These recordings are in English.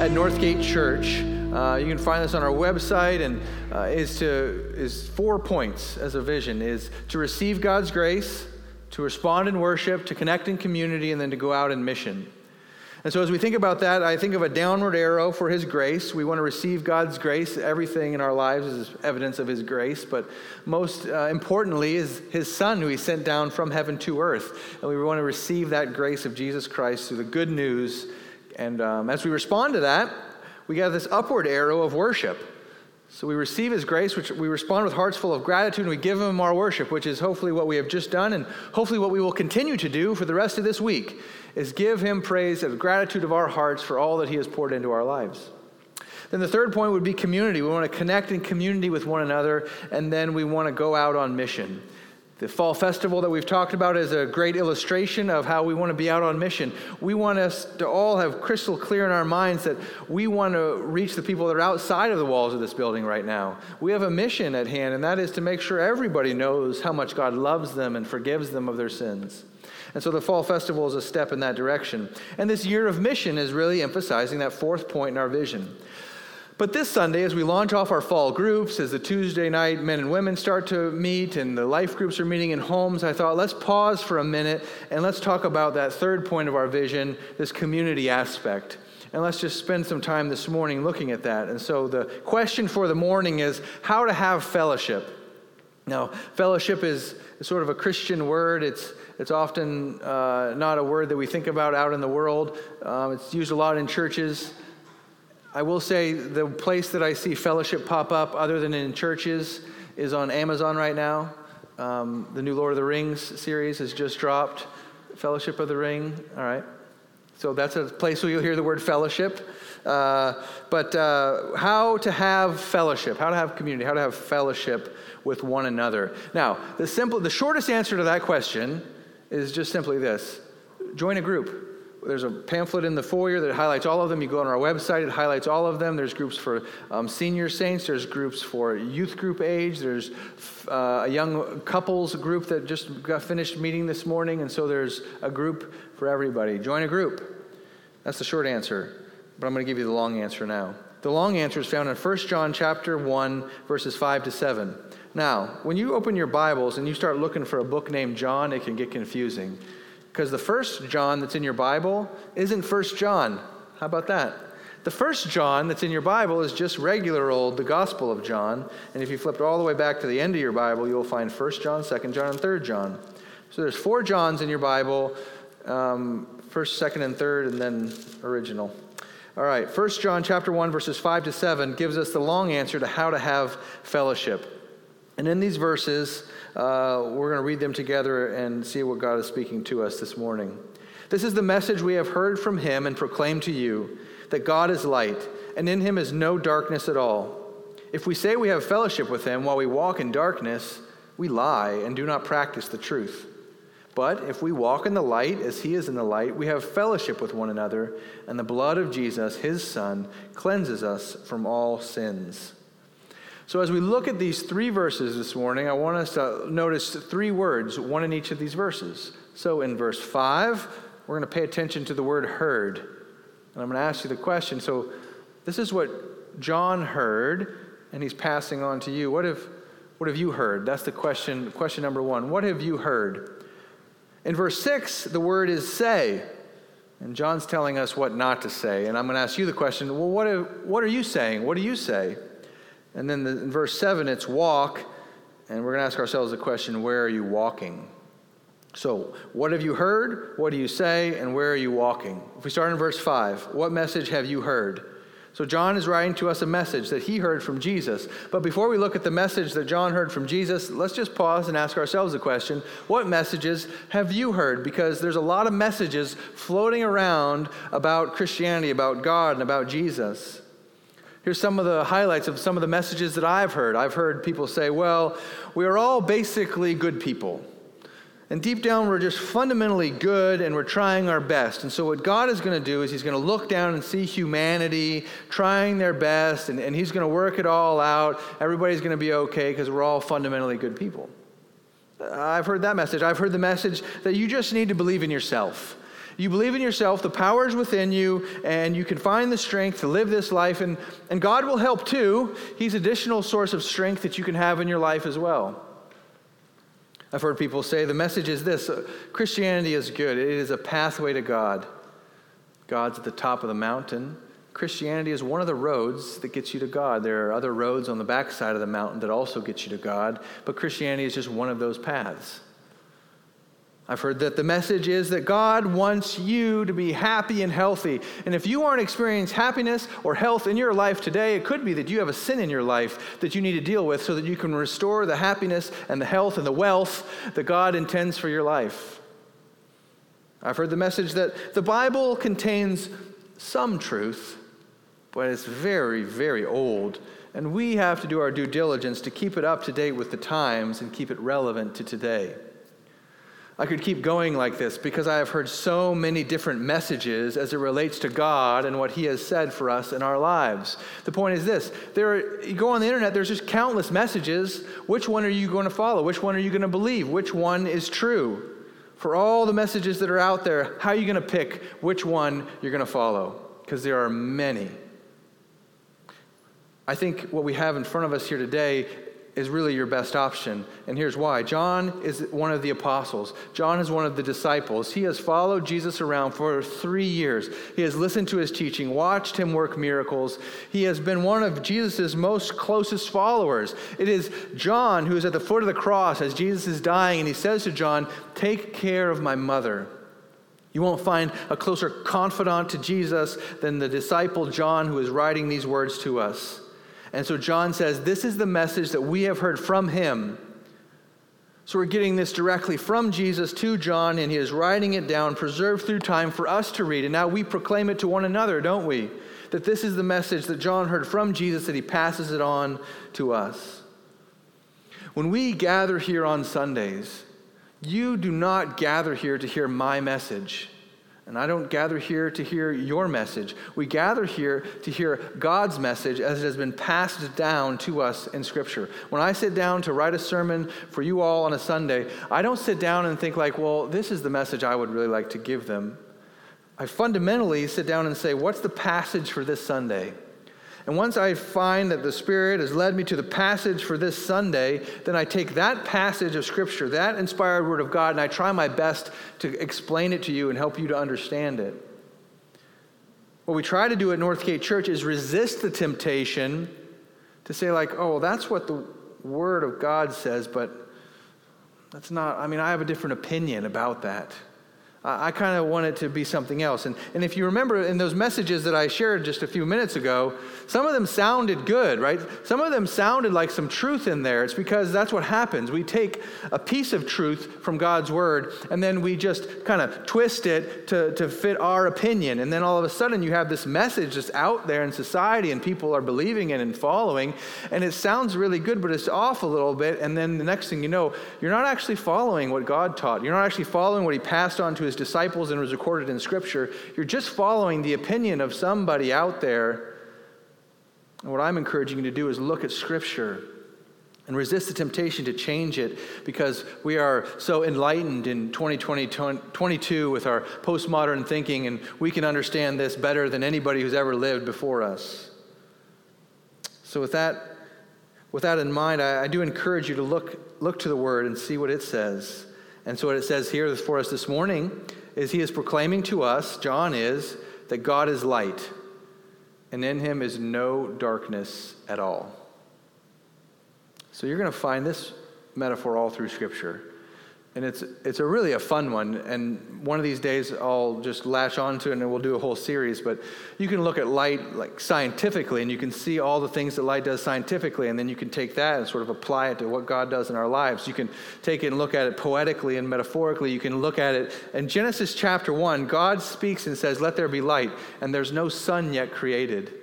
at Northgate Church. Uh, you can find this on our website, and uh, is to is four points as a vision: is to receive God's grace, to respond in worship, to connect in community, and then to go out in mission. And so, as we think about that, I think of a downward arrow for His grace. We want to receive God's grace. Everything in our lives is evidence of His grace. But most uh, importantly, is His Son, who He sent down from heaven to earth. And we want to receive that grace of Jesus Christ through the good news. And um, as we respond to that, we got this upward arrow of worship. So we receive His grace, which we respond with hearts full of gratitude, and we give Him our worship, which is hopefully what we have just done, and hopefully what we will continue to do for the rest of this week is give him praise of gratitude of our hearts for all that he has poured into our lives. Then the third point would be community. We want to connect in community with one another, and then we want to go out on mission. The fall festival that we've talked about is a great illustration of how we want to be out on mission. We want us to all have crystal clear in our minds that we want to reach the people that are outside of the walls of this building right now. We have a mission at hand, and that is to make sure everybody knows how much God loves them and forgives them of their sins. And so the Fall Festival is a step in that direction. And this year of mission is really emphasizing that fourth point in our vision. But this Sunday, as we launch off our fall groups, as the Tuesday night men and women start to meet and the life groups are meeting in homes, I thought let's pause for a minute and let's talk about that third point of our vision, this community aspect. And let's just spend some time this morning looking at that. And so the question for the morning is how to have fellowship. Now, fellowship is sort of a Christian word. It's it's often uh, not a word that we think about out in the world. Um, it's used a lot in churches. I will say the place that I see fellowship pop up, other than in churches, is on Amazon right now. Um, the new Lord of the Rings series has just dropped. Fellowship of the Ring. All right. So that's a place where you'll hear the word fellowship. Uh, but uh, how to have fellowship, how to have community, how to have fellowship with one another. Now, the simple, the shortest answer to that question is just simply this join a group. There's a pamphlet in the foyer that highlights all of them. You go on our website, it highlights all of them. There's groups for um, senior saints, there's groups for youth group age, there's uh, a young couples group that just got finished meeting this morning, and so there's a group for everybody. Join a group. That's the short answer, but I'm going to give you the long answer now. The long answer is found in 1 John chapter 1 verses 5 to 7. Now, when you open your Bibles and you start looking for a book named John, it can get confusing. Because the first John that's in your Bible isn't First John. How about that? The first John that's in your Bible is just regular old, the Gospel of John. And if you flipped all the way back to the end of your Bible, you'll find First John, Second John, and Third John. So there's four Johns in your Bible um, first, second, and third, and then original. All right, First John chapter 1, verses 5 to 7 gives us the long answer to how to have fellowship. And in these verses, uh, we're going to read them together and see what God is speaking to us this morning. This is the message we have heard from him and proclaimed to you that God is light, and in him is no darkness at all. If we say we have fellowship with him while we walk in darkness, we lie and do not practice the truth. But if we walk in the light as he is in the light, we have fellowship with one another, and the blood of Jesus, his Son, cleanses us from all sins. So, as we look at these three verses this morning, I want us to notice three words, one in each of these verses. So, in verse 5, we're going to pay attention to the word heard. And I'm going to ask you the question. So, this is what John heard, and he's passing on to you. What have, what have you heard? That's the question, question number one. What have you heard? In verse 6, the word is say. And John's telling us what not to say. And I'm going to ask you the question well, what, have, what are you saying? What do you say? And then the, in verse 7, it's walk. And we're going to ask ourselves the question where are you walking? So, what have you heard? What do you say? And where are you walking? If we start in verse 5, what message have you heard? So, John is writing to us a message that he heard from Jesus. But before we look at the message that John heard from Jesus, let's just pause and ask ourselves the question what messages have you heard? Because there's a lot of messages floating around about Christianity, about God, and about Jesus. Here's some of the highlights of some of the messages that I've heard. I've heard people say, well, we are all basically good people. And deep down, we're just fundamentally good and we're trying our best. And so, what God is going to do is He's going to look down and see humanity trying their best, and, and He's going to work it all out. Everybody's going to be okay because we're all fundamentally good people. I've heard that message. I've heard the message that you just need to believe in yourself. You believe in yourself, the power is within you, and you can find the strength to live this life, and, and God will help too. He's additional source of strength that you can have in your life as well. I've heard people say the message is this uh, Christianity is good, it is a pathway to God. God's at the top of the mountain. Christianity is one of the roads that gets you to God. There are other roads on the backside of the mountain that also get you to God, but Christianity is just one of those paths. I've heard that the message is that God wants you to be happy and healthy. And if you aren't experiencing happiness or health in your life today, it could be that you have a sin in your life that you need to deal with so that you can restore the happiness and the health and the wealth that God intends for your life. I've heard the message that the Bible contains some truth, but it's very, very old. And we have to do our due diligence to keep it up to date with the times and keep it relevant to today. I could keep going like this because I have heard so many different messages as it relates to God and what He has said for us in our lives. The point is this there are, you go on the internet, there's just countless messages. Which one are you going to follow? Which one are you going to believe? Which one is true? For all the messages that are out there, how are you going to pick which one you're going to follow? Because there are many. I think what we have in front of us here today is really your best option. And here's why John is one of the apostles, John is one of the disciples. He has followed Jesus around for three years. He has listened to his teaching, watched him work miracles. He has been one of Jesus' most closest followers. It is John who is at the foot of the cross as Jesus is dying, and he says to John, Take care of my mother. You won't find a closer confidant to Jesus than the disciple John who is writing these words to us. And so John says, This is the message that we have heard from him. So we're getting this directly from Jesus to John, and he is writing it down, preserved through time for us to read. And now we proclaim it to one another, don't we? That this is the message that John heard from Jesus, that he passes it on to us. When we gather here on Sundays, you do not gather here to hear my message. And I don't gather here to hear your message. We gather here to hear God's message as it has been passed down to us in Scripture. When I sit down to write a sermon for you all on a Sunday, I don't sit down and think, like, well, this is the message I would really like to give them. I fundamentally sit down and say, what's the passage for this Sunday? And once I find that the Spirit has led me to the passage for this Sunday, then I take that passage of Scripture, that inspired Word of God, and I try my best to explain it to you and help you to understand it. What we try to do at Northgate Church is resist the temptation to say, like, oh, well, that's what the Word of God says, but that's not, I mean, I have a different opinion about that. I kind of want it to be something else. And, and if you remember in those messages that I shared just a few minutes ago, some of them sounded good, right? Some of them sounded like some truth in there. It's because that's what happens. We take a piece of truth from God's word and then we just kind of twist it to, to fit our opinion. And then all of a sudden you have this message that's out there in society and people are believing it and following. And it sounds really good, but it's off a little bit. And then the next thing you know, you're not actually following what God taught. You're not actually following what He passed on to His disciples and was recorded in Scripture. You're just following the opinion of somebody out there. And what I'm encouraging you to do is look at Scripture and resist the temptation to change it because we are so enlightened in 2022 with our postmodern thinking, and we can understand this better than anybody who's ever lived before us. So, with that, with that in mind, I, I do encourage you to look, look to the Word and see what it says. And so, what it says here for us this morning is he is proclaiming to us, John is, that God is light, and in him is no darkness at all. So, you're going to find this metaphor all through Scripture. And it's, it's a really a fun one. And one of these days I'll just latch onto it and we'll do a whole series. But you can look at light like scientifically and you can see all the things that light does scientifically. And then you can take that and sort of apply it to what God does in our lives. You can take it and look at it poetically and metaphorically. You can look at it. In Genesis chapter 1, God speaks and says, Let there be light. And there's no sun yet created.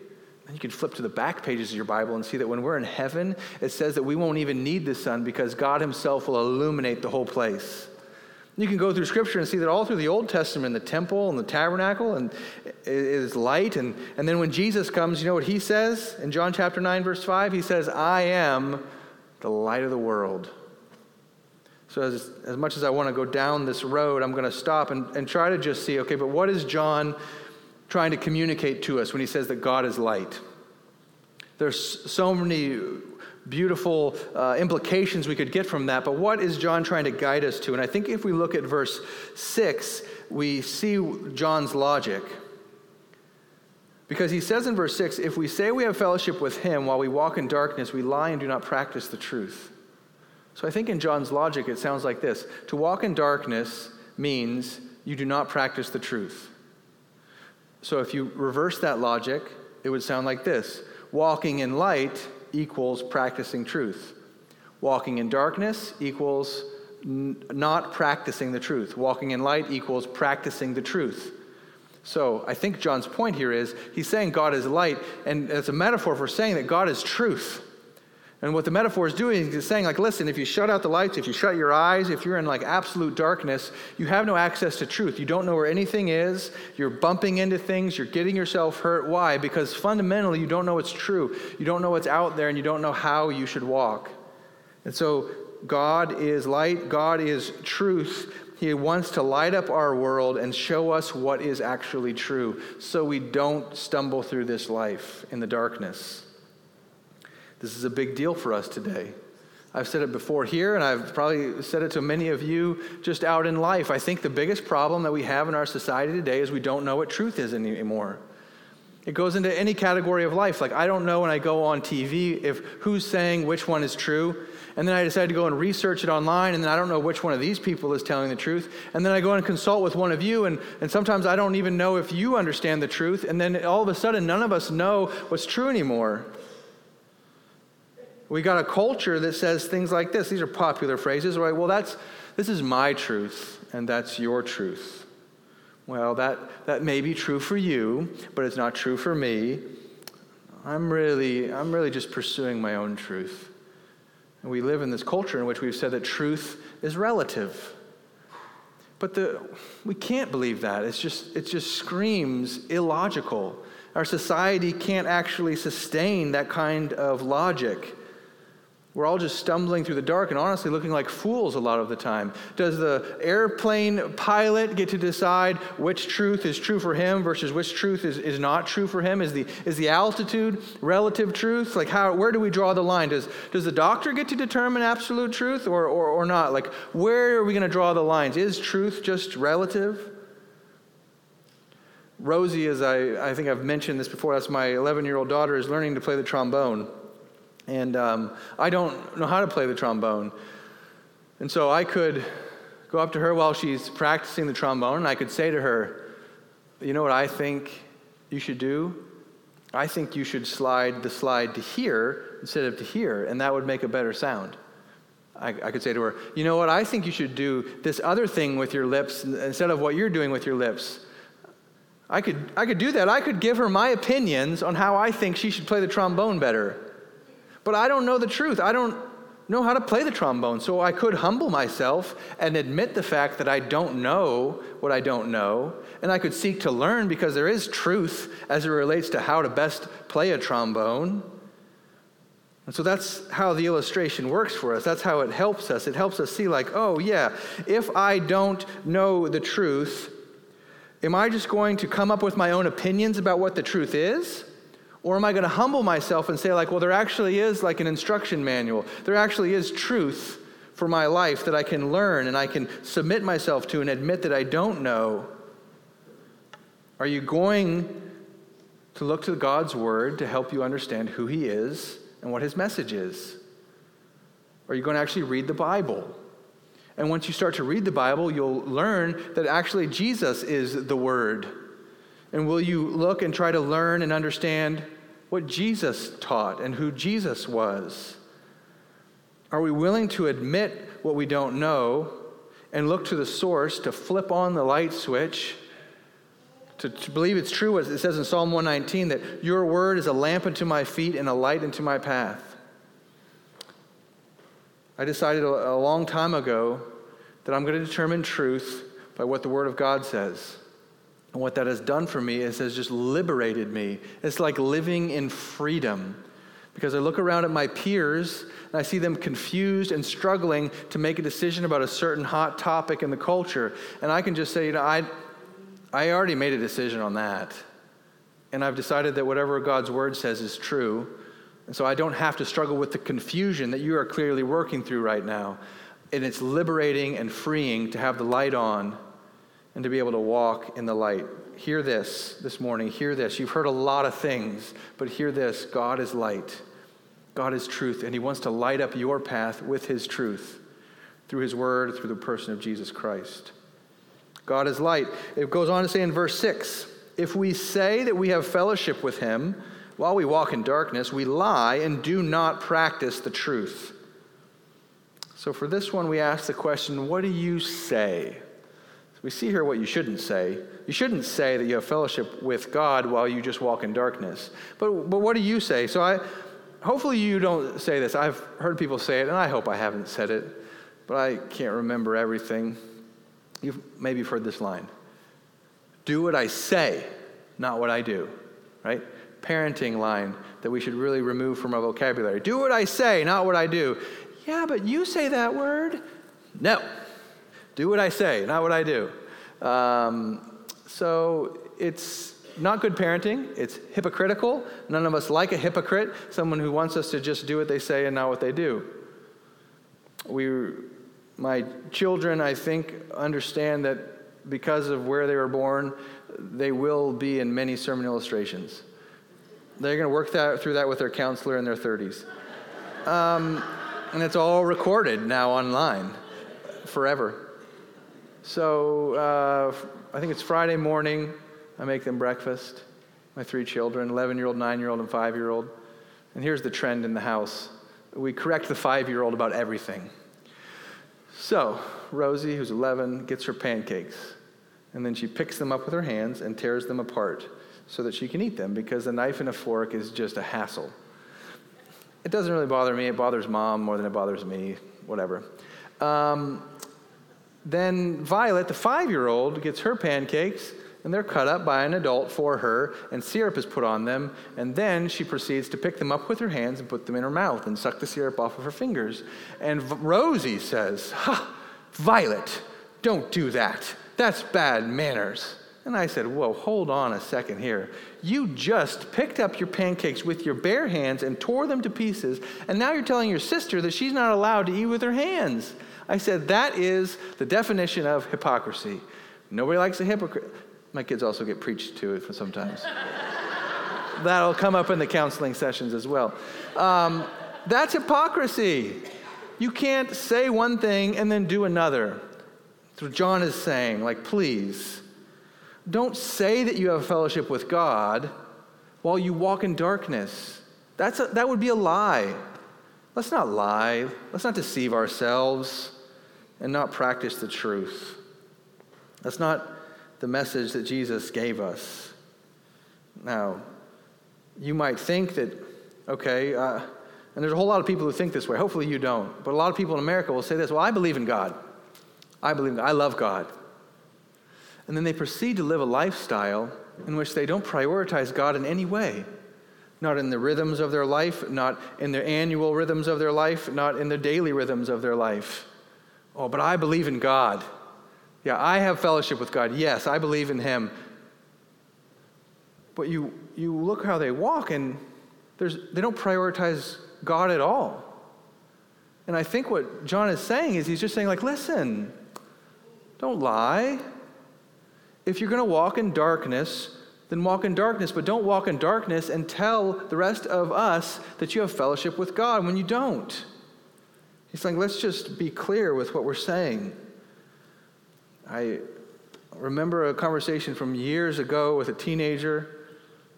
You can flip to the back pages of your Bible and see that when we're in heaven, it says that we won't even need the sun because God Himself will illuminate the whole place. You can go through Scripture and see that all through the Old Testament, the temple and the tabernacle, and it is light. And, and then when Jesus comes, you know what He says in John chapter 9, verse 5? He says, I am the light of the world. So, as, as much as I want to go down this road, I'm going to stop and, and try to just see okay, but what is John trying to communicate to us when he says that God is light? There's so many beautiful uh, implications we could get from that, but what is John trying to guide us to? And I think if we look at verse 6, we see John's logic. Because he says in verse 6 if we say we have fellowship with him while we walk in darkness, we lie and do not practice the truth. So I think in John's logic, it sounds like this To walk in darkness means you do not practice the truth. So if you reverse that logic, it would sound like this Walking in light equals practicing truth. Walking in darkness equals n- not practicing the truth. Walking in light equals practicing the truth. So I think John's point here is he's saying God is light, and it's a metaphor for saying that God is truth. And what the metaphor is doing is saying, like, listen, if you shut out the lights, if you shut your eyes, if you're in like absolute darkness, you have no access to truth. You don't know where anything is. You're bumping into things. You're getting yourself hurt. Why? Because fundamentally, you don't know what's true. You don't know what's out there, and you don't know how you should walk. And so, God is light, God is truth. He wants to light up our world and show us what is actually true so we don't stumble through this life in the darkness. This is a big deal for us today. I've said it before here, and I've probably said it to many of you just out in life. I think the biggest problem that we have in our society today is we don't know what truth is anymore. It goes into any category of life. Like, I don't know when I go on TV if who's saying which one is true. And then I decide to go and research it online, and then I don't know which one of these people is telling the truth. And then I go and consult with one of you, and, and sometimes I don't even know if you understand the truth. And then all of a sudden, none of us know what's true anymore. We got a culture that says things like this. These are popular phrases, right? Well, that's this is my truth, and that's your truth. Well, that, that may be true for you, but it's not true for me. I'm really, I'm really just pursuing my own truth. And we live in this culture in which we've said that truth is relative. But the, we can't believe that. It's just, it just screams illogical. Our society can't actually sustain that kind of logic. We're all just stumbling through the dark and honestly looking like fools a lot of the time. Does the airplane pilot get to decide which truth is true for him versus which truth is, is not true for him? Is the, is the altitude relative truth? Like, how, where do we draw the line? Does, does the doctor get to determine absolute truth or, or, or not? Like, where are we going to draw the lines? Is truth just relative? Rosie, as I, I think I've mentioned this before, that's my 11 year old daughter, is learning to play the trombone. And um, I don't know how to play the trombone. And so I could go up to her while she's practicing the trombone, and I could say to her, You know what I think you should do? I think you should slide the slide to here instead of to here, and that would make a better sound. I, I, could say to her, You know what? I think you should do this other thing with your lips instead of what you're doing with your lips. I could, I could do that. I could give her my opinions on how I think she should play the trombone better. But I don't know the truth. I don't know how to play the trombone. So I could humble myself and admit the fact that I don't know what I don't know. And I could seek to learn because there is truth as it relates to how to best play a trombone. And so that's how the illustration works for us. That's how it helps us. It helps us see, like, oh, yeah, if I don't know the truth, am I just going to come up with my own opinions about what the truth is? Or am I going to humble myself and say, like, well, there actually is like an instruction manual. There actually is truth for my life that I can learn and I can submit myself to and admit that I don't know. Are you going to look to God's word to help you understand who He is and what His message is? Are you going to actually read the Bible? And once you start to read the Bible, you'll learn that actually Jesus is the Word. And will you look and try to learn and understand what Jesus taught and who Jesus was? Are we willing to admit what we don't know and look to the source to flip on the light switch? To, to believe it's true, as it says in Psalm 119 that your word is a lamp unto my feet and a light unto my path. I decided a, a long time ago that I'm going to determine truth by what the Word of God says. And what that has done for me is has just liberated me. It's like living in freedom. because I look around at my peers and I see them confused and struggling to make a decision about a certain hot topic in the culture. And I can just say, you know, I, I already made a decision on that. And I've decided that whatever God's word says is true. And so I don't have to struggle with the confusion that you are clearly working through right now. And it's liberating and freeing to have the light on and to be able to walk in the light hear this this morning. Hear this. You've heard a lot of things, but hear this God is light, God is truth, and He wants to light up your path with His truth through His word, through the person of Jesus Christ. God is light. It goes on to say in verse 6 if we say that we have fellowship with Him while we walk in darkness, we lie and do not practice the truth. So for this one, we ask the question what do you say? So we see here what you shouldn't say. You shouldn't say that you have fellowship with God while you just walk in darkness. But, but what do you say? So I, hopefully you don't say this. I've heard people say it, and I hope I haven't said it, but I can't remember everything. You've maybe heard this line Do what I say, not what I do, right? Parenting line that we should really remove from our vocabulary. Do what I say, not what I do. Yeah, but you say that word. No. Do what I say, not what I do. Um, so it's not good parenting. It's hypocritical. None of us like a hypocrite, someone who wants us to just do what they say and not what they do. We, my children, I think, understand that because of where they were born, they will be in many sermon illustrations. They're going to work that, through that with their counselor in their 30s. Um, and it's all recorded now online forever. So uh, I think it's Friday morning. I make them breakfast, my three children 11 year old, 9 year old, and 5 year old. And here's the trend in the house we correct the 5 year old about everything. So Rosie, who's 11, gets her pancakes. And then she picks them up with her hands and tears them apart so that she can eat them because a knife and a fork is just a hassle. It doesn't really bother me. It bothers mom more than it bothers me, whatever. Um, then Violet, the five year old, gets her pancakes, and they're cut up by an adult for her, and syrup is put on them. And then she proceeds to pick them up with her hands and put them in her mouth and suck the syrup off of her fingers. And Rosie says, Ha, Violet, don't do that. That's bad manners. And I said, Whoa, hold on a second here. You just picked up your pancakes with your bare hands and tore them to pieces, and now you're telling your sister that she's not allowed to eat with her hands. I said, that is the definition of hypocrisy. Nobody likes a hypocrite. My kids also get preached to sometimes. That'll come up in the counseling sessions as well. Um, that's hypocrisy. You can't say one thing and then do another. That's what John is saying. Like, please, don't say that you have fellowship with God while you walk in darkness. That's a, that would be a lie. Let's not lie. Let's not deceive ourselves and not practice the truth. That's not the message that Jesus gave us. Now, you might think that, okay, uh, and there's a whole lot of people who think this way. Hopefully you don't. But a lot of people in America will say this well, I believe in God. I believe in God. I love God. And then they proceed to live a lifestyle in which they don't prioritize God in any way. Not in the rhythms of their life, not in their annual rhythms of their life, not in the daily rhythms of their life. Oh, but I believe in God. Yeah, I have fellowship with God. Yes, I believe in Him. But you, you look how they walk, and there's, they don't prioritize God at all. And I think what John is saying is he's just saying, like, listen, don't lie. If you're going to walk in darkness, then walk in darkness, but don't walk in darkness and tell the rest of us that you have fellowship with God when you don't. He's saying, let's just be clear with what we're saying. I remember a conversation from years ago with a teenager.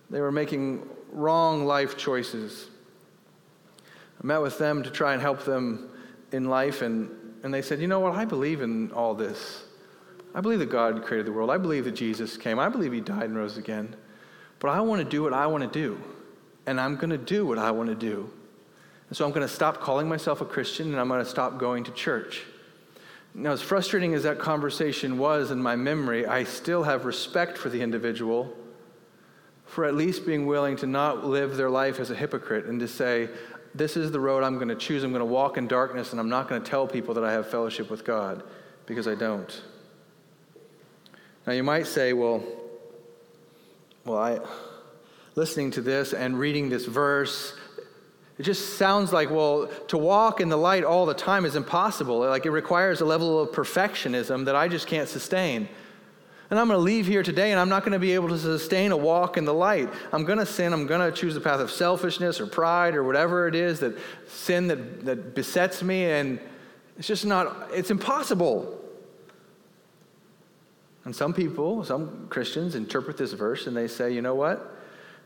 They were making wrong life choices. I met with them to try and help them in life, and, and they said, You know what? I believe in all this. I believe that God created the world. I believe that Jesus came. I believe he died and rose again. But I want to do what I want to do. And I'm going to do what I want to do. And so I'm going to stop calling myself a Christian and I'm going to stop going to church. Now, as frustrating as that conversation was in my memory, I still have respect for the individual for at least being willing to not live their life as a hypocrite and to say, This is the road I'm going to choose. I'm going to walk in darkness, and I'm not going to tell people that I have fellowship with God because I don't. Now, you might say, Well, well, I, listening to this and reading this verse, it just sounds like, well, to walk in the light all the time is impossible. Like it requires a level of perfectionism that I just can't sustain. And I'm going to leave here today and I'm not going to be able to sustain a walk in the light. I'm going to sin. I'm going to choose the path of selfishness or pride or whatever it is that sin that, that besets me. And it's just not, it's impossible. And some people, some Christians interpret this verse and they say, you know what?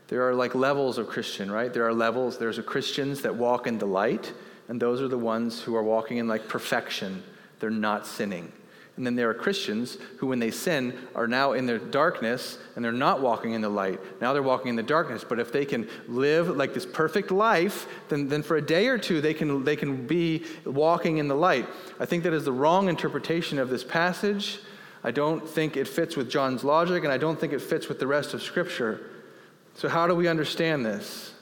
There are like levels of Christian, right? There are levels. There's a Christians that walk in the light, and those are the ones who are walking in like perfection. They're not sinning. And then there are Christians who, when they sin, are now in their darkness and they're not walking in the light. Now they're walking in the darkness. But if they can live like this perfect life, then, then for a day or two they can, they can be walking in the light. I think that is the wrong interpretation of this passage. I don't think it fits with John's logic, and I don't think it fits with the rest of Scripture. So, how do we understand this?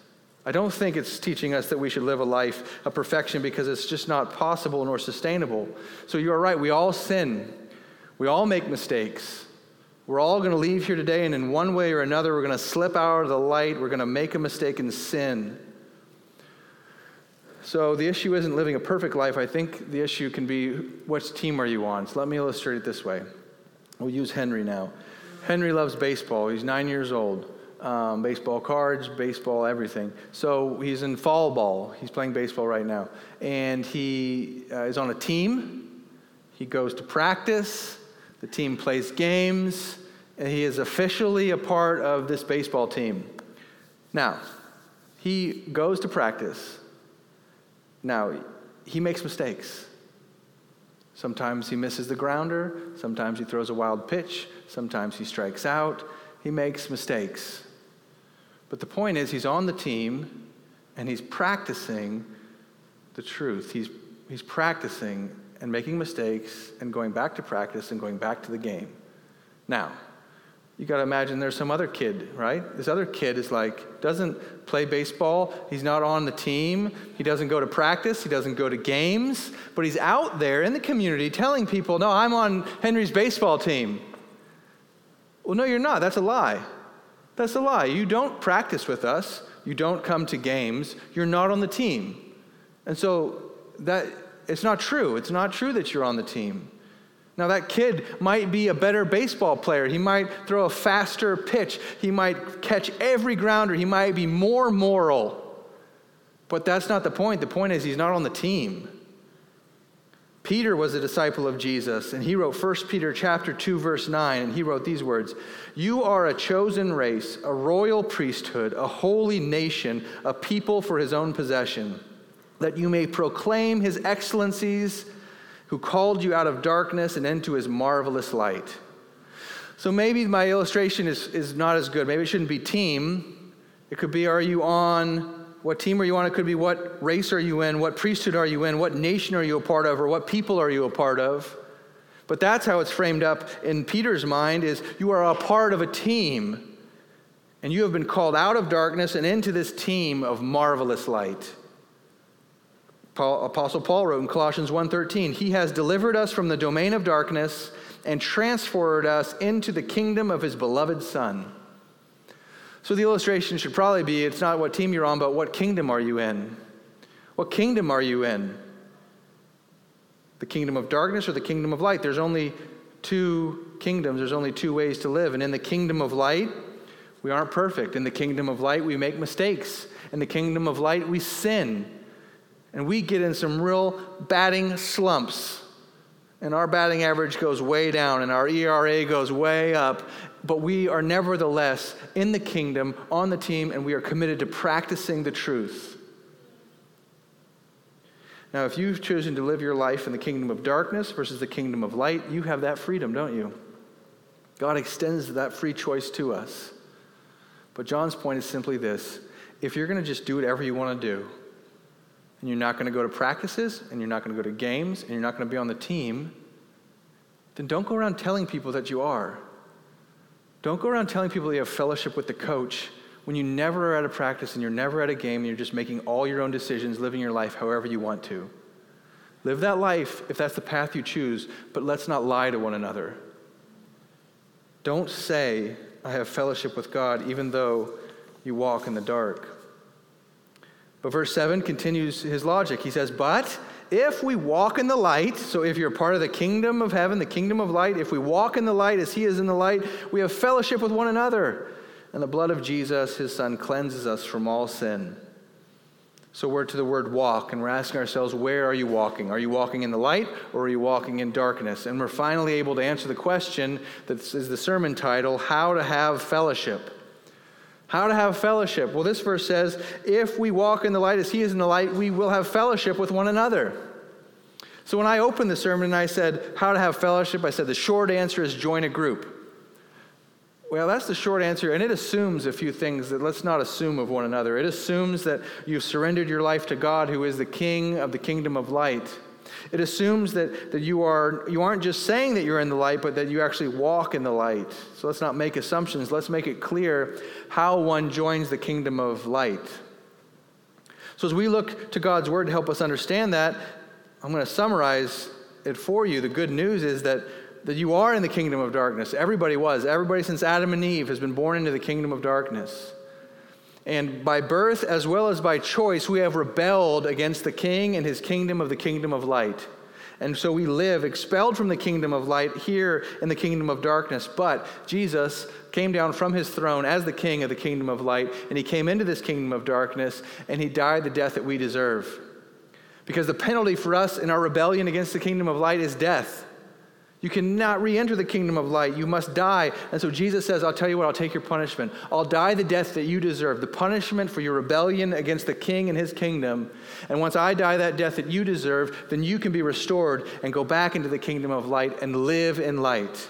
I don't think it's teaching us that we should live a life of perfection because it's just not possible nor sustainable. So you are right, we all sin. We all make mistakes. We're all going to leave here today, and in one way or another, we're going to slip out of the light. We're going to make a mistake and sin. So the issue isn't living a perfect life. I think the issue can be what team are you on? So let me illustrate it this way. We'll use Henry now. Henry loves baseball. He's nine years old um, baseball cards, baseball, everything. So he's in fall ball. He's playing baseball right now. And he uh, is on a team. He goes to practice. The team plays games. And he is officially a part of this baseball team. Now, he goes to practice. Now, he makes mistakes. Sometimes he misses the grounder. Sometimes he throws a wild pitch. Sometimes he strikes out. He makes mistakes. But the point is, he's on the team and he's practicing the truth. He's, he's practicing and making mistakes and going back to practice and going back to the game. Now, you got to imagine there's some other kid, right? This other kid is like, doesn't play baseball. He's not on the team. He doesn't go to practice. He doesn't go to games. But he's out there in the community telling people, no, I'm on Henry's baseball team. Well, no, you're not. That's a lie. That's a lie. You don't practice with us. You don't come to games. You're not on the team. And so that it's not true. It's not true that you're on the team. Now, that kid might be a better baseball player. He might throw a faster pitch. He might catch every grounder. He might be more moral. But that's not the point. The point is, he's not on the team. Peter was a disciple of Jesus, and he wrote 1 Peter chapter 2 verse 9, and he wrote these words, "You are a chosen race, a royal priesthood, a holy nation, a people for his own possession, that you may proclaim his excellencies, who called you out of darkness and into his marvelous light." So maybe my illustration is, is not as good. Maybe it shouldn't be team. It could be, are you on what team are you on? It could be what race are you in? What priesthood are you in? What nation are you a part of? Or what people are you a part of? But that's how it's framed up in Peter's mind is you are a part of a team. And you have been called out of darkness and into this team of marvelous light. Paul, Apostle Paul wrote in Colossians 1:13, "He has delivered us from the domain of darkness and transferred us into the kingdom of his beloved Son." So the illustration should probably be it's not what team you're on, but what kingdom are you in? What kingdom are you in? The kingdom of darkness or the kingdom of light? There's only two kingdoms, there's only two ways to live. And in the kingdom of light, we aren't perfect. In the kingdom of light, we make mistakes. In the kingdom of light, we sin. And we get in some real batting slumps. And our batting average goes way down, and our ERA goes way up, but we are nevertheless in the kingdom, on the team, and we are committed to practicing the truth. Now, if you've chosen to live your life in the kingdom of darkness versus the kingdom of light, you have that freedom, don't you? God extends that free choice to us. But John's point is simply this if you're going to just do whatever you want to do, and you're not going to go to practices, and you're not going to go to games, and you're not going to be on the team, then don't go around telling people that you are. Don't go around telling people you have fellowship with the coach when you never are at a practice and you're never at a game and you're just making all your own decisions, living your life however you want to. Live that life if that's the path you choose, but let's not lie to one another. Don't say, I have fellowship with God, even though you walk in the dark. But verse 7 continues his logic. He says, But if we walk in the light, so if you're part of the kingdom of heaven, the kingdom of light, if we walk in the light as he is in the light, we have fellowship with one another. And the blood of Jesus, his son, cleanses us from all sin. So we're to the word walk, and we're asking ourselves, where are you walking? Are you walking in the light or are you walking in darkness? And we're finally able to answer the question that is the sermon title How to Have Fellowship. How to have fellowship? Well, this verse says, if we walk in the light as he is in the light, we will have fellowship with one another. So when I opened the sermon and I said, How to have fellowship, I said, the short answer is join a group. Well, that's the short answer, and it assumes a few things that let's not assume of one another. It assumes that you've surrendered your life to God, who is the King of the kingdom of light. It assumes that, that you, are, you aren't just saying that you're in the light, but that you actually walk in the light. So let's not make assumptions. Let's make it clear how one joins the kingdom of light. So as we look to God's word to help us understand that, I'm going to summarize it for you. The good news is that that you are in the kingdom of darkness. Everybody was. Everybody since Adam and Eve has been born into the kingdom of darkness. And by birth as well as by choice, we have rebelled against the king and his kingdom of the kingdom of light. And so we live expelled from the kingdom of light here in the kingdom of darkness. But Jesus came down from his throne as the king of the kingdom of light, and he came into this kingdom of darkness, and he died the death that we deserve. Because the penalty for us in our rebellion against the kingdom of light is death. You cannot re enter the kingdom of light. You must die. And so Jesus says, I'll tell you what, I'll take your punishment. I'll die the death that you deserve, the punishment for your rebellion against the king and his kingdom. And once I die that death that you deserve, then you can be restored and go back into the kingdom of light and live in light.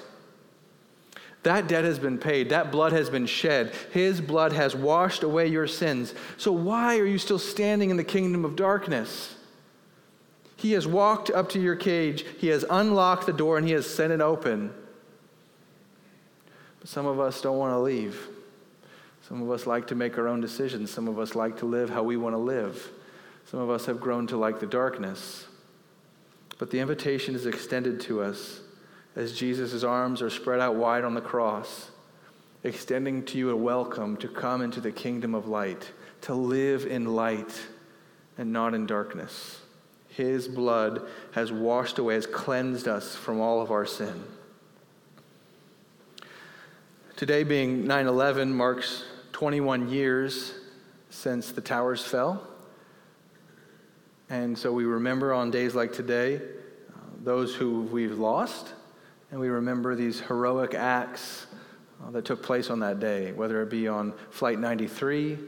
That debt has been paid. That blood has been shed. His blood has washed away your sins. So why are you still standing in the kingdom of darkness? He has walked up to your cage, He has unlocked the door, and He has sent it open. But some of us don't want to leave. Some of us like to make our own decisions. Some of us like to live how we want to live. Some of us have grown to like the darkness. But the invitation is extended to us as Jesus' arms are spread out wide on the cross, extending to you a welcome to come into the kingdom of light, to live in light and not in darkness. His blood has washed away, has cleansed us from all of our sin. Today, being 9 11, marks 21 years since the towers fell. And so we remember on days like today uh, those who we've lost, and we remember these heroic acts uh, that took place on that day, whether it be on Flight 93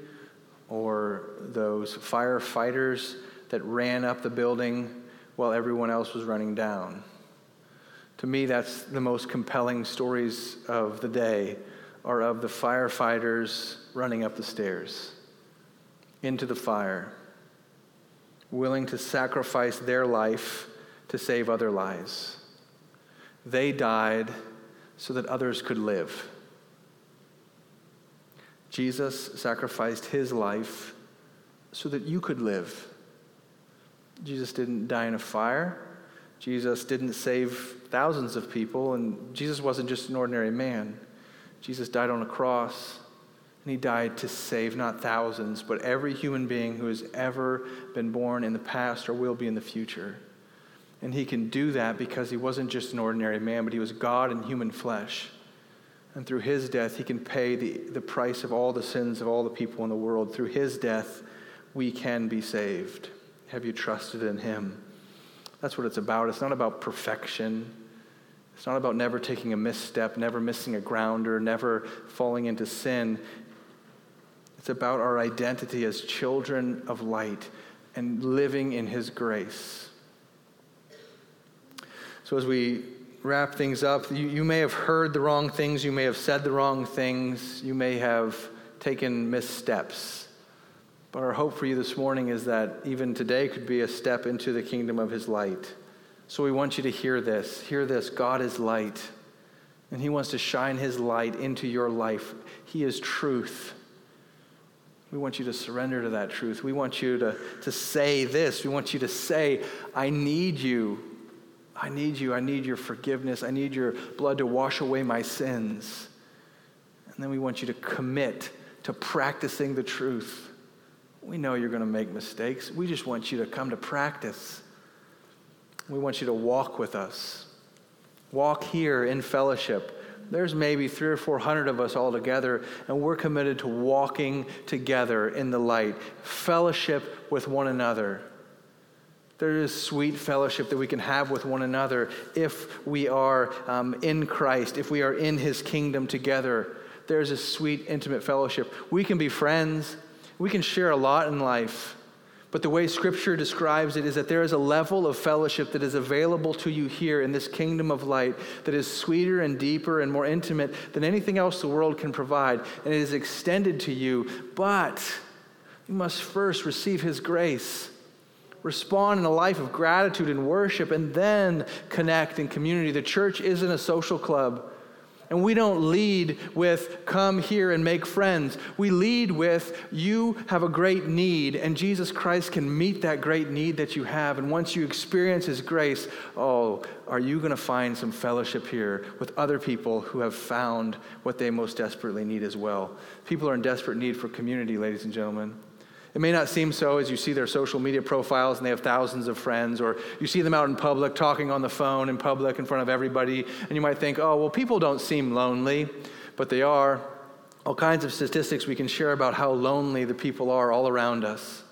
or those firefighters that ran up the building while everyone else was running down. To me, that's the most compelling stories of the day are of the firefighters running up the stairs into the fire, willing to sacrifice their life to save other lives. They died so that others could live. Jesus sacrificed his life so that you could live. Jesus didn't die in a fire. Jesus didn't save thousands of people, and Jesus wasn't just an ordinary man. Jesus died on a cross, and he died to save not thousands, but every human being who has ever been born in the past or will be in the future. And he can do that because he wasn't just an ordinary man, but he was God in human flesh. And through his death, he can pay the, the price of all the sins of all the people in the world. Through his death, we can be saved. Have you trusted in Him? That's what it's about. It's not about perfection. It's not about never taking a misstep, never missing a grounder, never falling into sin. It's about our identity as children of light and living in His grace. So, as we wrap things up, you, you may have heard the wrong things, you may have said the wrong things, you may have taken missteps. But our hope for you this morning is that even today could be a step into the kingdom of his light. So we want you to hear this. Hear this God is light, And He wants to shine His light into your life. He is truth. We want you to surrender to that truth. We want you to, to say this. We want you to say, I need you. I need you. I need your forgiveness. I need your blood to wash away my sins. And then we want you to commit to practicing the truth. We know you're going to make mistakes. We just want you to come to practice. We want you to walk with us. Walk here in fellowship there's maybe three or four hundred of us all together, and we're committed to walking together in the light, fellowship with one another. There is sweet fellowship that we can have with one another if we are um, in Christ, if we are in His kingdom together. There's a sweet, intimate fellowship. We can be friends, we can share a lot in life. But the way Scripture describes it is that there is a level of fellowship that is available to you here in this kingdom of light that is sweeter and deeper and more intimate than anything else the world can provide. And it is extended to you. But you must first receive His grace, respond in a life of gratitude and worship, and then connect in community. The church isn't a social club. And we don't lead with, come here and make friends. We lead with, you have a great need, and Jesus Christ can meet that great need that you have. And once you experience His grace, oh, are you going to find some fellowship here with other people who have found what they most desperately need as well? People are in desperate need for community, ladies and gentlemen. It may not seem so as you see their social media profiles and they have thousands of friends, or you see them out in public talking on the phone in public in front of everybody, and you might think, oh, well, people don't seem lonely, but they are. All kinds of statistics we can share about how lonely the people are all around us.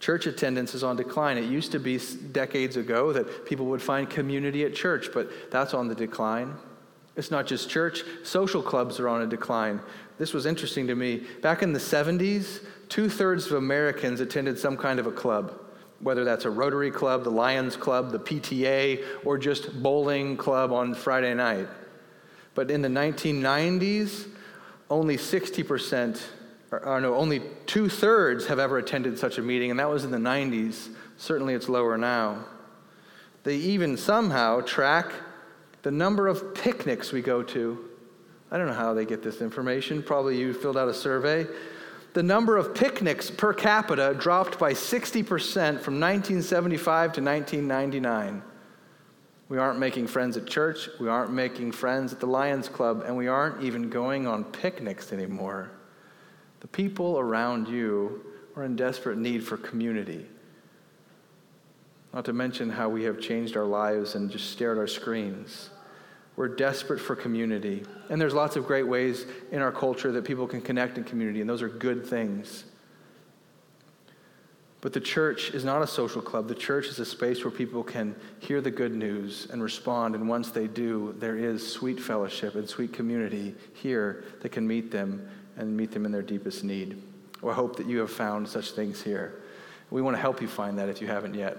Church attendance is on decline. It used to be decades ago that people would find community at church, but that's on the decline. It's not just church, social clubs are on a decline. This was interesting to me. Back in the 70s, two thirds of Americans attended some kind of a club, whether that's a Rotary Club, the Lions Club, the PTA, or just bowling club on Friday night. But in the 1990s, only 60%, or, or no, only two thirds have ever attended such a meeting, and that was in the 90s. Certainly it's lower now. They even somehow track the number of picnics we go to. I don't know how they get this information. Probably you filled out a survey. The number of picnics per capita dropped by 60% from 1975 to 1999. We aren't making friends at church, we aren't making friends at the Lions Club, and we aren't even going on picnics anymore. The people around you are in desperate need for community. Not to mention how we have changed our lives and just stared at our screens. We're desperate for community. And there's lots of great ways in our culture that people can connect in community, and those are good things. But the church is not a social club. The church is a space where people can hear the good news and respond. And once they do, there is sweet fellowship and sweet community here that can meet them and meet them in their deepest need. Well, I hope that you have found such things here. We want to help you find that if you haven't yet.